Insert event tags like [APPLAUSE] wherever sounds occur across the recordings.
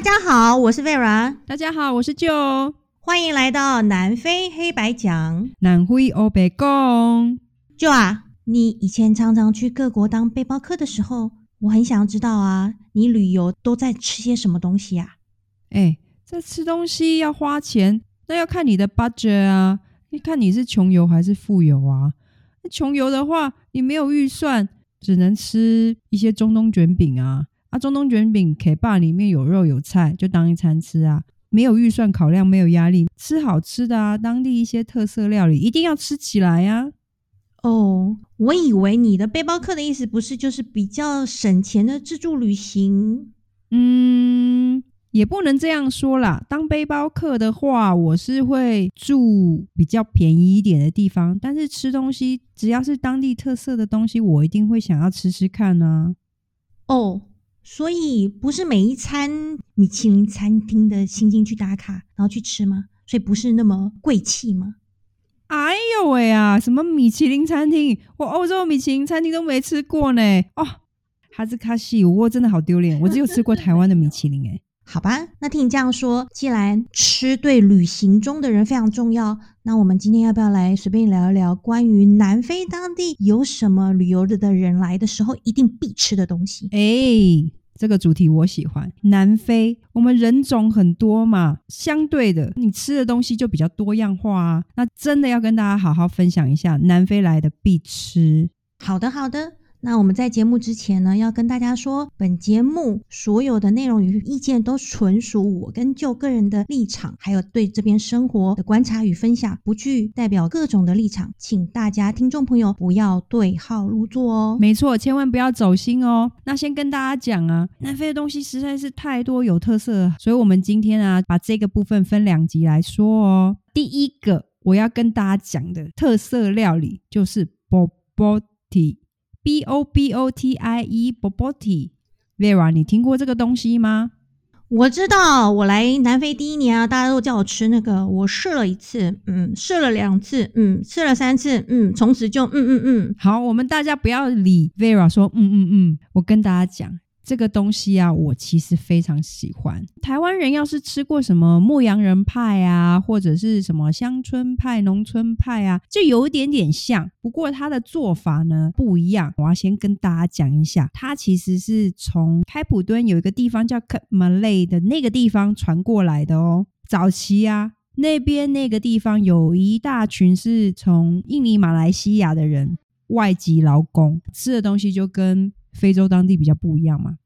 大家好，我是 Vera。大家好，我是 Jo。欢迎来到南非黑白讲。南非欧北共。Jo 啊，你以前常常去各国当背包客的时候，我很想知道啊，你旅游都在吃些什么东西啊？哎，这吃东西要花钱，那要看你的 budget 啊。你看你是穷游还是富游啊？那穷游的话，你没有预算，只能吃一些中东卷饼啊。啊，中东卷饼 K 吧里面有肉有菜，就当一餐吃啊。没有预算考量，没有压力，吃好吃的啊，当地一些特色料理一定要吃起来呀。哦，我以为你的背包客的意思不是就是比较省钱的自助旅行？嗯，也不能这样说啦。当背包客的话，我是会住比较便宜一点的地方，但是吃东西只要是当地特色的东西，我一定会想要吃吃看呢。哦。所以不是每一餐米其林餐厅的星星去打卡，然后去吃吗？所以不是那么贵气吗？哎呦喂啊！什么米其林餐厅？我欧洲米其林餐厅都没吃过呢。哦，哈兹卡西，我真的好丢脸，我只有吃过台湾的米其林诶。好吧，那听你这样说，既然吃对旅行中的人非常重要，那我们今天要不要来随便聊一聊关于南非当地有什么旅游的的人来的时候一定必吃的东西？哎，这个主题我喜欢。南非，我们人种很多嘛，相对的，你吃的东西就比较多样化啊。那真的要跟大家好好分享一下南非来的必吃。好的，好的。那我们在节目之前呢，要跟大家说，本节目所有的内容与意见都纯属我跟 Jo 个人的立场，还有对这边生活的观察与分享，不具代表各种的立场，请大家听众朋友不要对号入座哦。没错，千万不要走心哦。那先跟大家讲啊，南非的东西实在是太多有特色，所以我们今天啊，把这个部分分两集来说哦。第一个我要跟大家讲的特色料理就是 Boboti。B O T I E，Boboti，Vera，你听过这个东西吗？我知道，我来南非第一年啊，大家都叫我吃那个，我试了一次，嗯，试了两次，嗯，试了三次，嗯，从此就嗯嗯嗯。好，我们大家不要理 Vera 说嗯嗯嗯，我跟大家讲。这个东西啊，我其实非常喜欢。台湾人要是吃过什么牧羊人派啊，或者是什么乡村派、农村派啊，就有一点点像。不过它的做法呢不一样。我要先跟大家讲一下，它其实是从开普敦有一个地方叫 Cape Malay 的那个地方传过来的哦。早期啊，那边那个地方有一大群是从印尼、马来西亚的人，外籍劳工，吃的东西就跟非洲当地比较不一样嘛。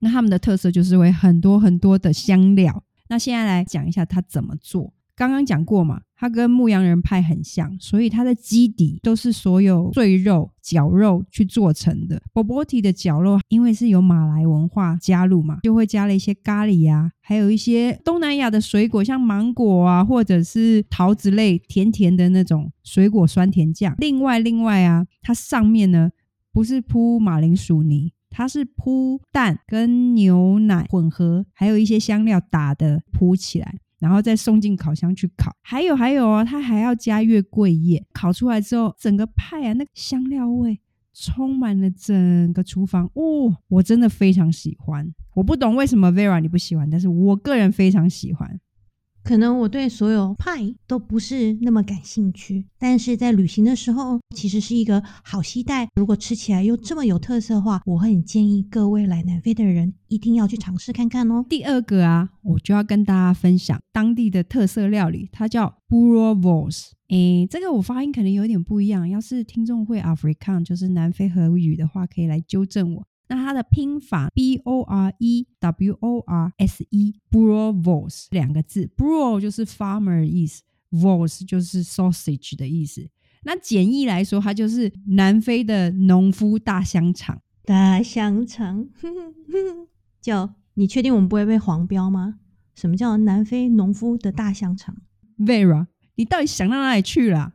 那他们的特色就是会很多很多的香料。那现在来讲一下它怎么做。刚刚讲过嘛，它跟牧羊人派很像，所以它的基底都是所有碎肉、绞肉去做成的。Boboti 的绞肉，因为是有马来文化加入嘛，就会加了一些咖喱啊，还有一些东南亚的水果，像芒果啊，或者是桃子类甜甜的那种水果酸甜酱。另外，另外啊，它上面呢不是铺马铃薯泥。它是铺蛋跟牛奶混合，还有一些香料打的铺起来，然后再送进烤箱去烤。还有还有哦，它还要加月桂叶，烤出来之后，整个派啊，那个香料味充满了整个厨房。哦，我真的非常喜欢。我不懂为什么 Vera 你不喜欢，但是我个人非常喜欢。可能我对所有派都不是那么感兴趣，但是在旅行的时候，其实是一个好期待。如果吃起来又这么有特色的话，我会很建议各位来南非的人一定要去尝试看看哦。第二个啊，我就要跟大家分享当地的特色料理，它叫 b u r o v o s。诶，这个我发音可能有点不一样，要是听众会 Afrikaan，就是南非荷语的话，可以来纠正我。那它的拼法 B O R E W O R S E，Boerewors 两个字，Boer 就是 farmer 的意思，Wors 就是 sausage 的意思。那简易来说，它就是南非的农夫大香肠。大香肠，[LAUGHS] 叫你确定我们不会被黄标吗？什么叫南非农夫的大香肠？Vera，你到底想到哪里去了？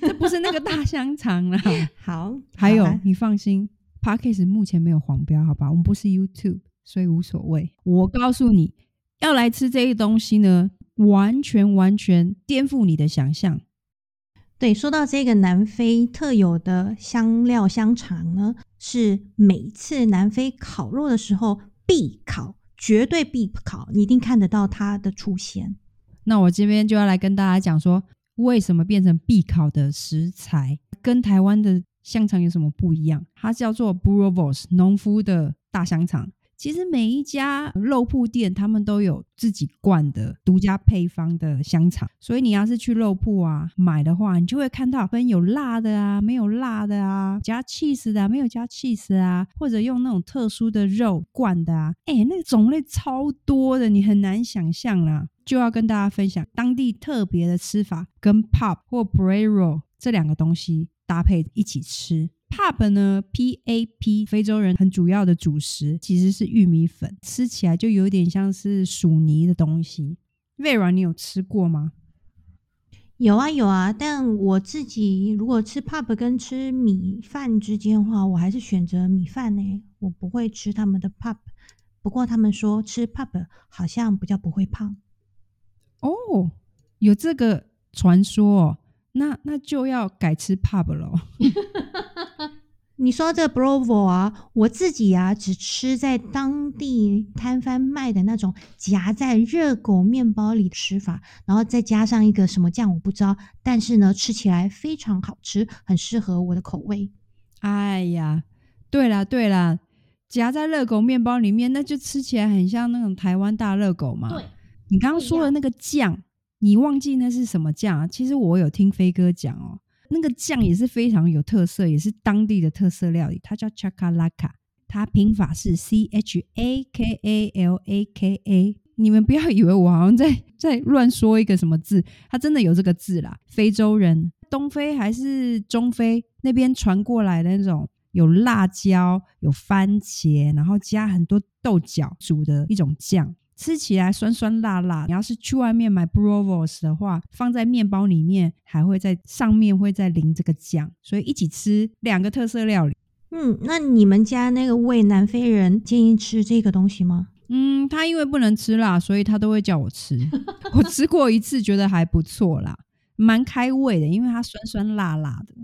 这不是那个大香肠啊。[LAUGHS] 好，还有你放心。Podcast 目前没有黄标，好吧？我们不是 YouTube，所以无所谓。我告诉你要来吃这些东西呢，完全完全颠覆你的想象。对，说到这个南非特有的香料香肠呢，是每次南非烤肉的时候必烤、绝对必烤，你一定看得到它的出现。那我这边就要来跟大家讲说，为什么变成必烤的食材，跟台湾的香肠有什么不一样？它叫做 Boerewors 农夫的大香肠。其实每一家肉铺店，他们都有自己灌的独家配方的香肠，所以你要是去肉铺啊买的话，你就会看到分有辣的啊，没有辣的啊，加 cheese 的啊，没有加 cheese 啊，或者用那种特殊的肉灌的啊，哎，那个种类超多的，你很难想象啦。就要跟大家分享当地特别的吃法，跟 Pop 或 Boerewors 这两个东西搭配一起吃。Pap 呢，P A P，非洲人很主要的主食其实是玉米粉，吃起来就有点像是薯泥的东西。Vera，你有吃过吗？有啊有啊，但我自己如果吃 Pap 跟吃米饭之间的话，我还是选择米饭呢。我不会吃他们的 Pap，不过他们说吃 Pap 好像比较不会胖。哦，有这个传说哦。那那就要改吃 pub 了。[LAUGHS] 你说这个 Boerewors 啊，我自己啊只吃在当地摊贩卖的那种夹在热狗面包里的吃法，然后再加上一个什么酱我不知道，但是呢吃起来非常好吃，很适合我的口味。哎呀，对啦对啦，夹在热狗面包里面，那就吃起来很像那种台湾大热狗嘛。对，你刚刚说的那个酱。你忘记那是什么酱啊？其实我有听飞哥讲哦，那个酱也是非常有特色，也是当地的特色料理，它叫 Chakalaka，它拼法是 C H A K A L A K A。你们不要以为我好像在在乱说一个什么字，它真的有这个字啦。非洲人，东非还是中非那边传过来的那种有辣椒、有番茄，然后加很多豆角煮的一种酱。吃起来酸酸辣辣。你要是去外面买 Boerewors 的话，放在面包里面，还会在上面会再淋这个酱，所以一起吃两个特色料理。嗯，那你们家那个位南非人建议吃这个东西吗？嗯，他因为不能吃辣，所以他都会叫我吃。[LAUGHS] 我吃过一次，觉得还不错啦，蛮开胃的，因为它酸酸辣辣的。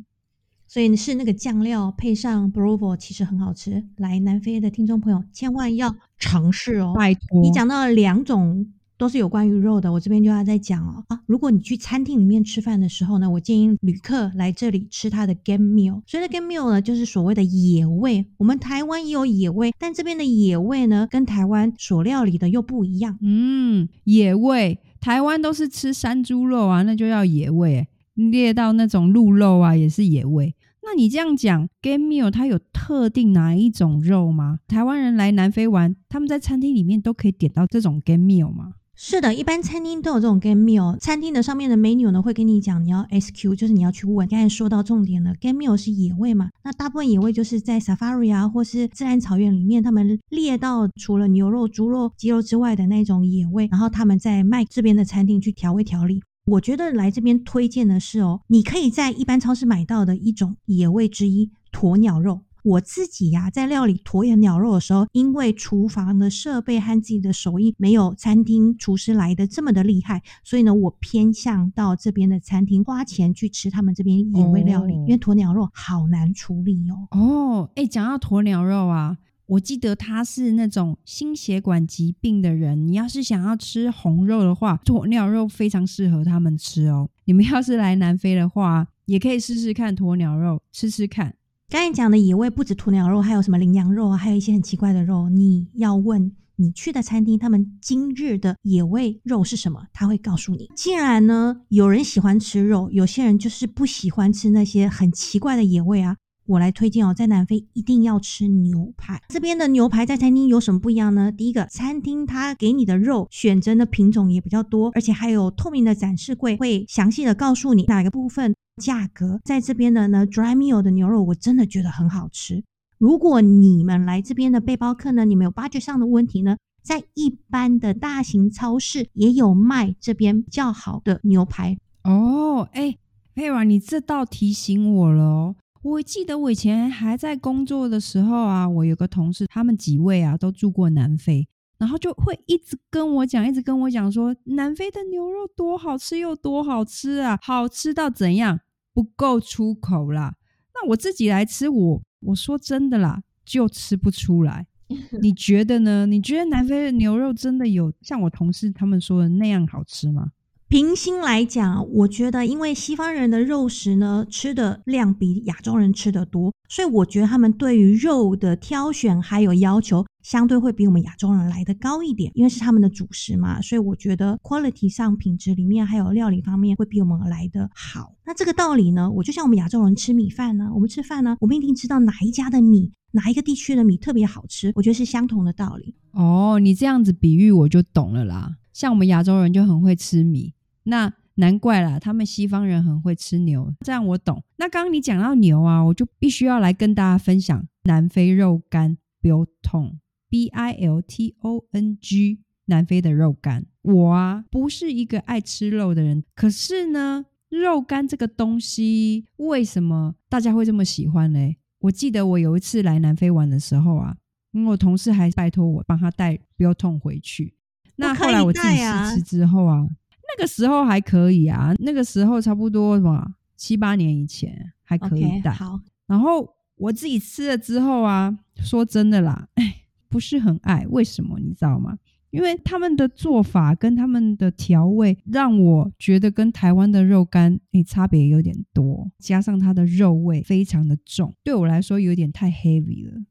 所以是那个酱料配上 Boerewors 其实很好吃。来南非的听众朋友，千万要尝试哦！拜托，你讲到了两种都是有关于肉的，我这边就要再讲哦。啊，如果你去餐厅里面吃饭的时候呢，我建议旅客来这里吃它的 game meal。所以的 game meal 呢，就是所谓的野味。我们台湾也有野味，但这边的野味呢，跟台湾所料理的又不一样。嗯，野味，台湾都是吃山猪肉啊，那就要野味。猎到那种鹿肉啊，也是野味。那你这样讲，game meal 它有特定哪一种肉吗？台湾人来南非玩，他们在餐厅里面都可以点到这种 game meal 吗？是的，一般餐厅都有这种 game meal。餐厅的上面的 menu 呢，会跟你讲你要 SQ，就是你要去问。刚才说到重点了，game meal 是野味嘛？那大部分野味就是在 safari 啊，或是自然草原里面，他们猎到除了牛肉、猪肉、鸡肉之外的那种野味，然后他们在卖这边的餐厅去调味调理。我觉得来这边推荐的是哦，你可以在一般超市买到的一种野味之一——鸵鸟肉。我自己呀、啊，在料理鸵鸟肉的时候，因为厨房的设备和自己的手艺没有餐厅厨师来的这么的厉害，所以呢，我偏向到这边的餐厅花钱去吃他们这边野味料理，哦、因为鸵鸟肉好难处理哦。哦，哎，讲到鸵鸟肉啊。我记得他是那种心血管疾病的人，你要是想要吃红肉的话，鸵鸟肉非常适合他们吃哦。你们要是来南非的话，也可以试试看鸵鸟肉，吃吃看。刚才讲的野味不止鸵鸟肉，还有什么羚羊肉啊，还有一些很奇怪的肉。你要问你去的餐厅，他们今日的野味肉是什么，他会告诉你。既然呢，有人喜欢吃肉，有些人就是不喜欢吃那些很奇怪的野味啊。我来推荐哦，在南非一定要吃牛排。这边的牛排在餐厅有什么不一样呢？第一个，餐厅它给你的肉选择的品种也比较多，而且还有透明的展示柜，会详细的告诉你哪个部分价格。在这边的呢，dry meal 的牛肉我真的觉得很好吃。如果你们来这边的背包客呢，你们有 budget 上的问题呢，在一般的大型超市也有卖这边较好的牛排哦。哎，佩婉，你这倒提醒我了哦。我记得我以前还在工作的时候啊，我有个同事，他们几位啊都住过南非，然后就会一直跟我讲，一直跟我讲说，南非的牛肉多好吃又多好吃啊，好吃到怎样，不够出口啦。那我自己来吃，我我说真的啦，就吃不出来。[LAUGHS] 你觉得呢？你觉得南非的牛肉真的有像我同事他们说的那样好吃吗？平心来讲，我觉得，因为西方人的肉食呢，吃的量比亚洲人吃的多，所以我觉得他们对于肉的挑选还有要求，相对会比我们亚洲人来的高一点，因为是他们的主食嘛，所以我觉得 quality 上品质里面还有料理方面会比我们来的好。那这个道理呢，我就像我们亚洲人吃米饭呢，我们吃饭呢，我们一定知道哪一家的米，哪一个地区的米特别好吃，我觉得是相同的道理。哦，你这样子比喻我就懂了啦。像我们亚洲人就很会吃米。那难怪啦，他们西方人很会吃牛，这样我懂。那刚刚你讲到牛啊，我就必须要来跟大家分享南非肉干 biltong，B I L T O N G，南非的肉干。我啊不是一个爱吃肉的人，可是呢，肉干这个东西为什么大家会这么喜欢呢？我记得我有一次来南非玩的时候啊，因为我同事还拜托我帮他带 biltong 回去。那后来我自己试吃之后啊。那个时候还可以啊，那个时候差不多什么七八年以前还可以带。Okay, 好，然后我自己吃了之后啊，说真的啦，哎，[CLEARS THROAT] 不是很爱。为什么你知道吗？因为他们的做法跟他们的调味，让我觉得跟台湾的肉干哎差别有点多，加上它的肉味非常的重，对我来说有点太 heavy 了。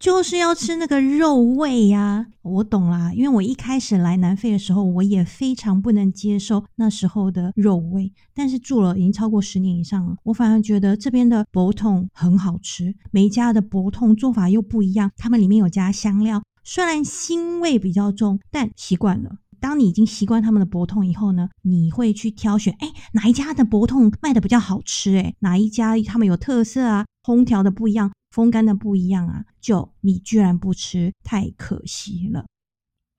就是要吃那个肉味呀、我懂啦。因为我一开始来南非的时候，我也非常不能接受那时候的肉味。但是住了已经超过十年以上了，我反而觉得这边的博通很好吃。每一家的博通做法又不一样，他们里面有加香料，虽然腥味比较重，但习惯了。当你已经习惯他们的博通以后呢，你会去挑选，哎，哪一家的博通卖的比较好吃？哎，哪一家他们有特色啊？烹调的不一样。风干的不一样啊，就你居然不吃，太可惜了。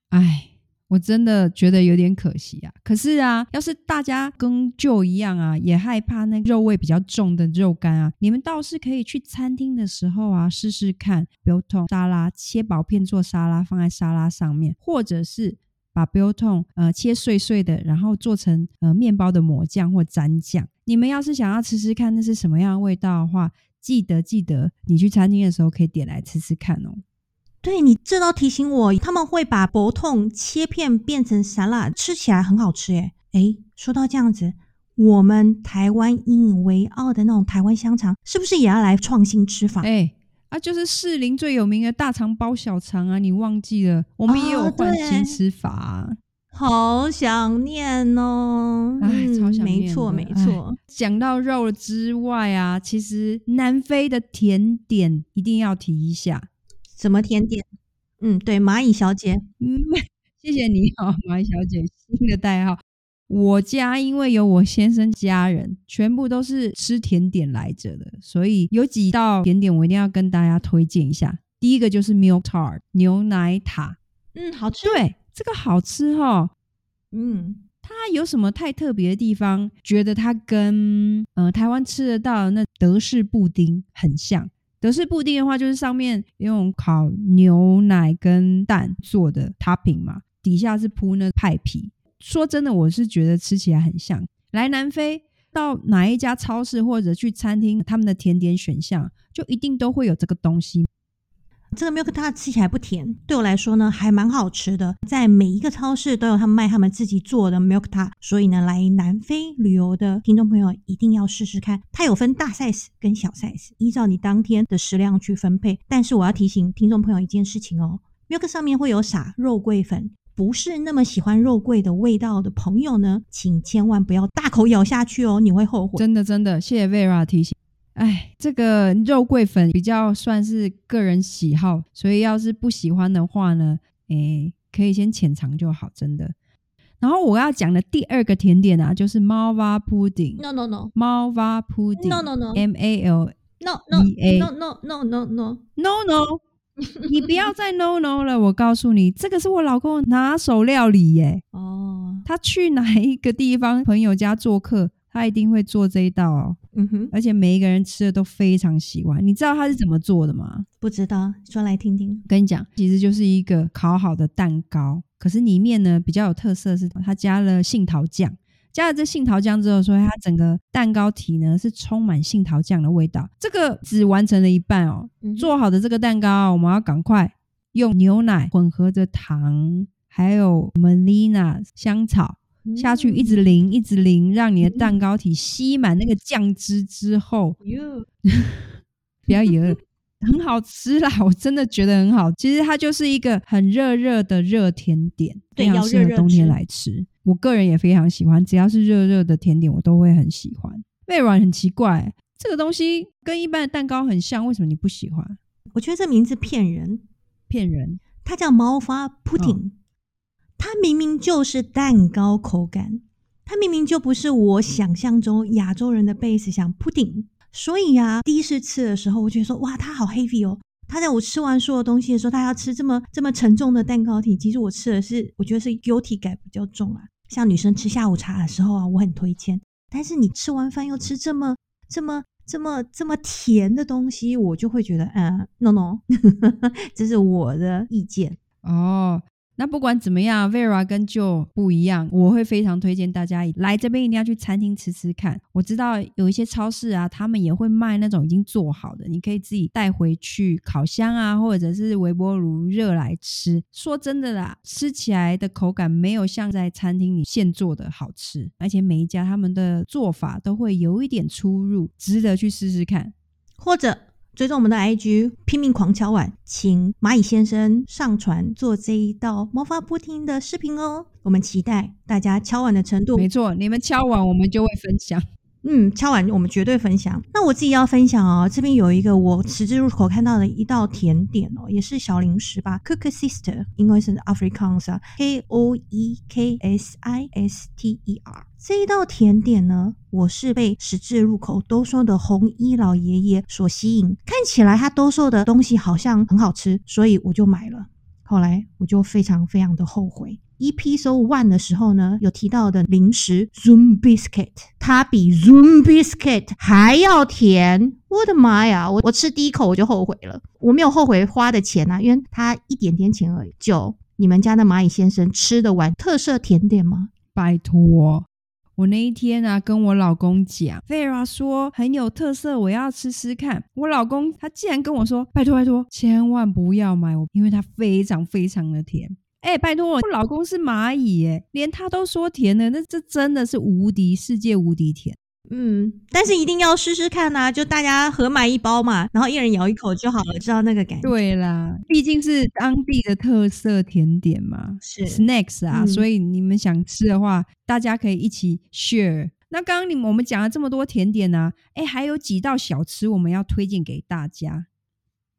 哎，我真的觉得有点可惜啊。可是啊，要是大家跟就一样啊，也害怕那肉味比较重的肉干啊，你们倒是可以去餐厅的时候啊，试试看 b i l t o n 沙拉，切薄片做沙拉，放在沙拉上面，或者是把 b i l t o n 呃切碎碎的，然后做成呃面包的抹酱或蘸酱。你们要是想要吃吃看那是什么样的味道的话，记得记得，你去餐厅的时候可以点来吃吃看哦。对，你这倒提醒我，他们会把 biltong 切片变成沙拉，吃起来很好吃耶。诶，说到这样子，我们台湾引以为傲的那种台湾香肠，是不是也要来创新吃法？诶，啊，就是士林最有名的大肠包小肠啊，你忘记了？我们也有换新吃法啊。好想念哦！哎，超想念。没错，没错。讲到肉之外啊，其实南非的甜点一定要提一下。什么甜点？嗯，对，蚂蚁小姐。嗯，[LAUGHS] 谢谢你好，[LAUGHS] 蚂蚁小姐，新的代号。我家因为有我先生家人，全部都是吃甜点来着的，所以有几道甜点我一定要跟大家推荐一下。第一个就是 milk tart 牛奶塔。嗯，好吃。对。这个好吃哈、哦，嗯，它有什么太特别的地方？觉得它跟呃台湾吃得到的那德式布丁很像。德式布丁的话，就是上面用烤牛奶跟蛋做的 topping 嘛，底下是铺那派皮。说真的，我是觉得吃起来很像。来南非到哪一家超市或者去餐厅，他们的甜点选项就一定都会有这个东西。这个 milk tart 吃起来不甜，对我来说呢还蛮好吃的。在每一个超市都有他们卖他们自己做的 milk tart，所以呢，来南非旅游的听众朋友一定要试试看。它有分大 size 跟小 size，依照你当天的食量去分配。但是我要提醒听众朋友一件事情哦，milk 上面会有撒肉桂粉，不是那么喜欢肉桂的味道的朋友呢，请千万不要大口咬下去哦，你会后悔。真的真的，谢谢 Vera 提醒。哎，这个肉桂粉比较算是个人喜好，所以要是不喜欢的话呢，哎，可以先浅尝就好，真的。然后我要讲的第二个甜点啊，就是 Malva pudding。No no no。Malva pudding。No no no。M A L。No no no no no no no no no。你不要再 no no 了，我告诉你，这个是我老公拿手料理耶。哦。他去哪一个地方朋友家做客，他一定会做这一道哦。嗯哼，而且每一个人吃的都非常喜欢。你知道他是怎么做的吗？不知道，说来听听。跟你讲，其实就是一个烤好的蛋糕，可是里面呢比较有特色是它加了杏桃酱，加了这杏桃酱之后，所以它整个蛋糕体呢是充满杏桃酱的味道。这个只完成了一半哦，做好的这个蛋糕我们要赶快用牛奶混合着糖，还有 Melina 香草下去，一直淋，一直淋，让你的蛋糕体吸满那个酱汁之后，不要油，很好吃啦！我真的觉得很好。其实它就是一个很热热的热甜点，非常适合冬天来吃。我个人也非常喜欢，只要是热热的甜点，我都会很喜欢。微软很奇怪，这个东西跟一般的蛋糕很像，为什么你不喜欢？我觉得这名字骗人。骗人，它叫毛发 pudding，它明明就是蛋糕口感，它明明就不是我想象中亚洲人的 base 像布丁所以啊，第一次吃的时候，我觉得说哇，它好 heavy 哦。它在我吃完所有东西的时候，它要吃这么这么沉重的蛋糕体，其实我吃的是，我觉得是油体感比较重啊。像女生吃下午茶的时候啊，我很推荐，但是你吃完饭又吃这么这么。这么这么甜的东西，我就会觉得，嗯，no no，这是我的意见哦。那不管怎么样，Vera 跟 Joe 不一样，我会非常推荐大家来这边一定要去餐厅吃吃看。我知道有一些超市啊，他们也会卖那种已经做好的，你可以自己带回去烤箱啊，或者是微波炉热来吃。说真的啦，吃起来的口感没有像在餐厅里现做的好吃，而且每一家他们的做法都会有一点出入，值得去试试看，或者。追踪我们的 IG，拼命狂敲碗，请蚂蚁先生上传做这一道魔法布丁的视频哦。我们期待大家敲碗的程度。没错，你们敲碗，我们就会分享。嗯，敲完我们绝对分享。那我自己要分享哦，这边有一个我十字路口看到的一道甜点哦，也是小零食吧，Cookie Sister，因为是 Afrikaans 啊，K O E K S I S T E R。这一道甜点呢，我是被十字路口兜售的红衣老爷爷所吸引，看起来他兜售的东西好像很好吃，所以我就买了。后来我就非常非常的后悔。Episode One 的时候呢，有提到的零食 Zoom Biscuit，它比 Zoom Biscuit 还要甜。我的妈呀！我我吃第一口我就后悔了。我没有后悔花的钱啊，因为它一点点钱而已。就你们家的蚂蚁先生吃得完特色甜点吗？拜托，我那一天啊跟我老公讲，Vera 说很有特色，我要吃吃看。我老公他竟然跟我说，拜托拜托，千万不要买我，因为它非常非常的甜。哎、拜托我，我老公是蚂蚁，哎，连他都说甜的，那这真的是无敌世界无敌甜。嗯，但是一定要试试看呐、啊，就大家合买一包嘛，然后一人咬一口就好了，知道那个感觉。对啦，毕竟是当地的特色甜点嘛，是 snacks 啊、嗯，所以你们想吃的话，大家可以一起 share。那刚刚你们我们讲了这么多甜点啊，哎，还有几道小吃我们要推荐给大家。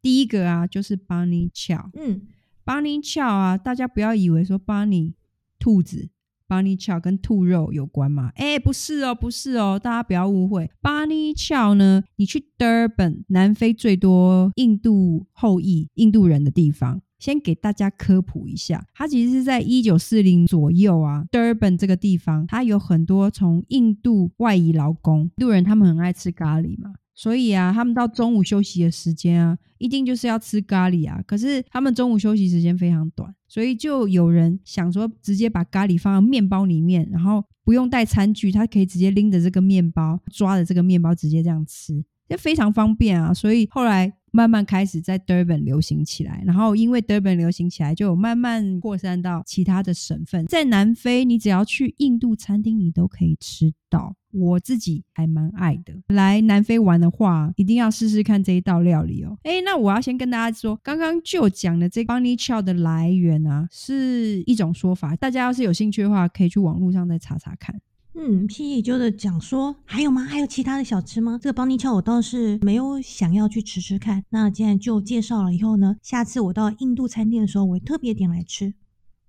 第一个啊，就是 Bunny Chow，嗯。Bunny Chow 啊，大家不要以为说 Bunny 兔子，Bunny Chow 跟兔肉有关吗？哎，不是哦，不是哦，大家不要误会。Bunny Chow 呢，你去 Durban，南非最多印度后裔、印度人的地方，先给大家科普一下，它其实是在一九四零左右啊，Durban 这个地方，它有很多从印度外移劳工，印度人他们很爱吃咖喱嘛。所以啊，他们到中午休息的时间啊，一定就是要吃咖喱啊。可是他们中午休息时间非常短，所以就有人想说，直接把咖喱放到面包里面，然后不用带餐具，他可以直接拎着这个面包，抓着这个面包直接这样吃，就非常方便啊。所以后来慢慢开始在 Durban 流行起来，然后因为 Durban 流行起来，就有慢慢扩散到其他的省份。在南非，你只要去印度餐厅，你都可以吃到。我自己还蛮爱的。来南非玩的话，一定要试试看这一道料理哦。诶，那我要先跟大家说，刚刚就讲的这 Bunny Chow 的来源啊，是一种说法。大家要是有兴趣的话，可以去网络上再查查看。嗯，屁屁就的讲说，还有吗？还有其他的小吃吗？这个邦尼巧我倒是没有想要去吃吃看。那既然就介绍了以后呢，下次我到印度餐厅的时候，我会特别点来吃。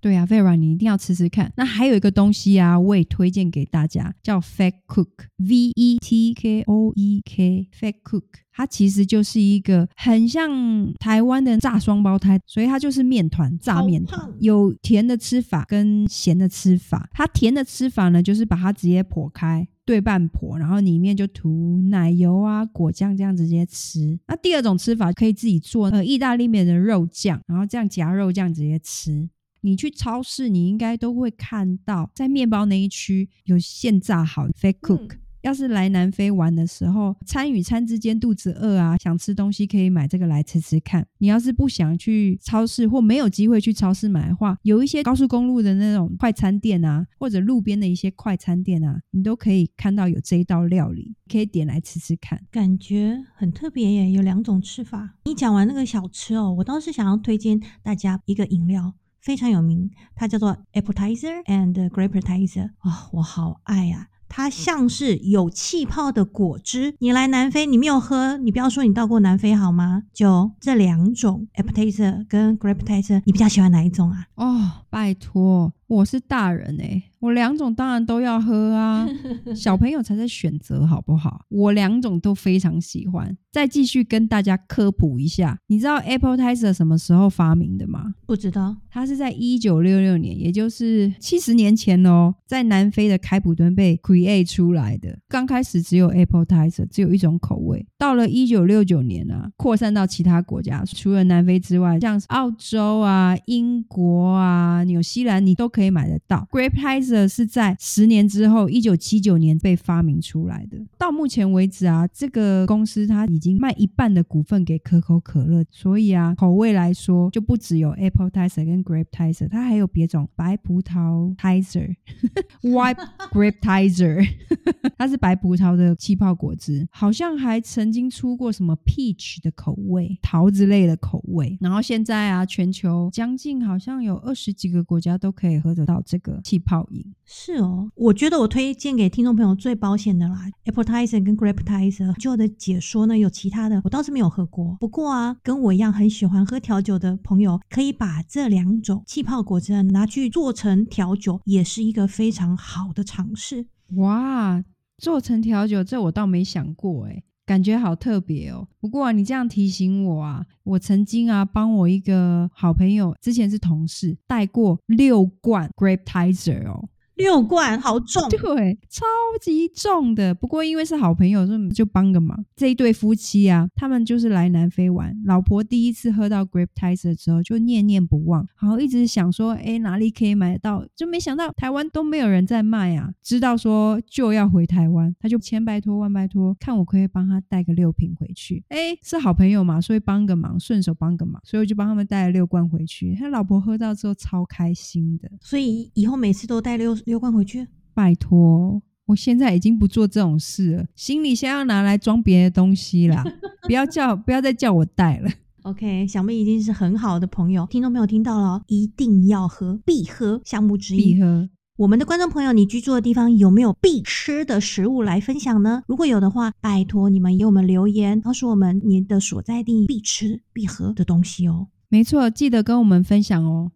对啊，Vera，你一定要吃吃看。那还有一个东西啊，我也推荐给大家，叫 Fat Cook，V E T K O E K，Fat Cook。它其实就是一个很像台湾的炸双胞胎，所以它就是面团，炸面团，有甜的吃法跟咸的吃法。它甜的吃法呢，就是把它直接剖开，对半剖，然后里面就涂奶油啊、果酱这样直接吃。那第二种吃法可以自己做，呃，意大利面的肉酱，然后这样夹肉酱直接吃。你去超市，你应该都会看到，在面包那一区有现炸好的 fat cook，要是来南非玩的时候，餐与餐之间肚子饿啊，想吃东西可以买这个来吃吃看。你要是不想去超市或没有机会去超市买的话，有一些高速公路的那种快餐店啊，或者路边的一些快餐店啊，你都可以看到有这一道料理，可以点来吃吃看。感觉很特别耶，有两种吃法。你讲完那个小吃哦，我倒是想要推荐大家一个饮料。非常有名，它叫做 Appetizer and Grapetizer。啊、哦，我好爱啊！它像是有气泡的果汁。你来南非，你没有喝，你不要说你到过南非好吗？就这两种 Appetizer 跟 Grapetizer，你比较喜欢哪一种啊？哦，拜托，我是大人哎、欸。我两种当然都要喝啊，[LAUGHS] 小朋友才在选择好不好？我两种都非常喜欢。再继续跟大家科普一下，你知道 Apple Tizer 什么时候发明的吗？不知道，它是在一九六六年，也就是七十年前哦，在南非的开普敦被 create 出来的。刚开始只有 Apple Tizer，只有一种口味。到了一九六九年啊，扩散到其他国家，除了南非之外，像澳洲啊、英国啊、纽西兰，你都可以买得到 Grapetizer。是在十年之后，一九七九年被发明出来的。到目前为止啊，这个公司它已经卖一半的股份给可口可乐，所以啊，口味来说就不只有 Apple Tizer 跟 Grapetizer，它还有别种白葡萄 Tizer，White [LAUGHS] Grapetizer，[LAUGHS] 它是白葡萄的气泡果汁，好像还曾经出过什么 Peach 的口味，桃子类的口味。然后现在啊，全球将近好像有二十几个国家都可以喝得到这个气泡饮。是哦，我觉得我推荐给听众朋友最保险的啦，Appetizer 跟 Grapetizer。就的解说呢，有其他的我倒是没有喝过。不过啊，跟我一样很喜欢喝调酒的朋友，可以把这两种气泡果汁拿去做成调酒，也是一个非常好的尝试。哇，做成调酒，这我倒没想过诶，感觉好特别哦。不过，你这样提醒我啊，我曾经啊帮我一个好朋友，之前是同事，带过六罐 Grapetizer 哦。六罐好重，对，超级重的。不过因为是好朋友，所以就帮个忙。这一对夫妻啊，他们就是来南非玩，老婆第一次喝到 Grapetizer 之后，就念念不忘，然后一直想说，哎，哪里可以买得到？就没想到台湾都没有人在卖啊。知道说就要回台湾，他就千拜托万拜托，看我可以帮他带个六瓶回去。哎，是好朋友嘛，所以帮个忙，顺手帮个忙，所以我就帮他们带了六罐回去。他老婆喝到之后超开心的，所以以后每次都带六。六罐回去，拜托！我现在已经不做这种事了，行李箱要拿来装别的东西啦，[LAUGHS] 不要叫，不要再叫我带了。OK，小妹已经是很好的朋友，听众没有听到了，一定要喝，必喝项目之一。必喝。我们的观众朋友，你居住的地方有没有必吃的食物来分享呢？如果有的话，拜托你们给我们留言，告诉我们你的所在地必吃必喝的东西哦。没错，记得跟我们分享哦。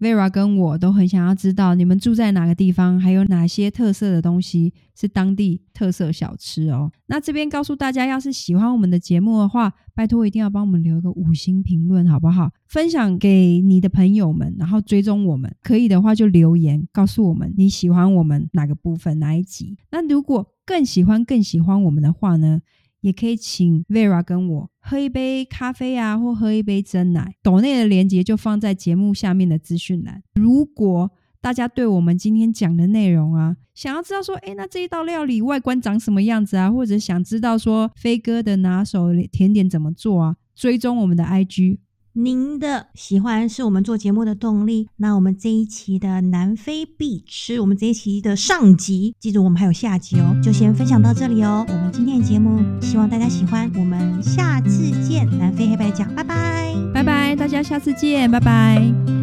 Vera 跟我都很想要知道你们住在哪个地方，还有哪些特色的东西是当地特色小吃哦。那这边告诉大家，要是喜欢我们的节目的话，拜托一定要帮我们留一个五星评论，好不好？分享给你的朋友们，然后追踪我们。可以的话就留言告诉我们你喜欢我们哪个部分哪一集。那如果更喜欢更喜欢我们的话呢？也可以请 Vera 跟我喝一杯咖啡啊，或喝一杯真奶。抖内的链接就放在节目下面的资讯栏。如果大家对我们今天讲的内容啊，想要知道说，诶，那这一道料理外观长什么样子啊，或者想知道说飞哥的拿手甜点怎么做啊，追踪我们的 IG。您的喜欢是我们做节目的动力。那我们这一期的南非必吃，我们这一期的上集，记住我们还有下集哦，就先分享到这里哦。我们今天的节目希望大家喜欢，我们下次见。南非黑白讲，拜拜，拜拜，大家下次见，拜拜。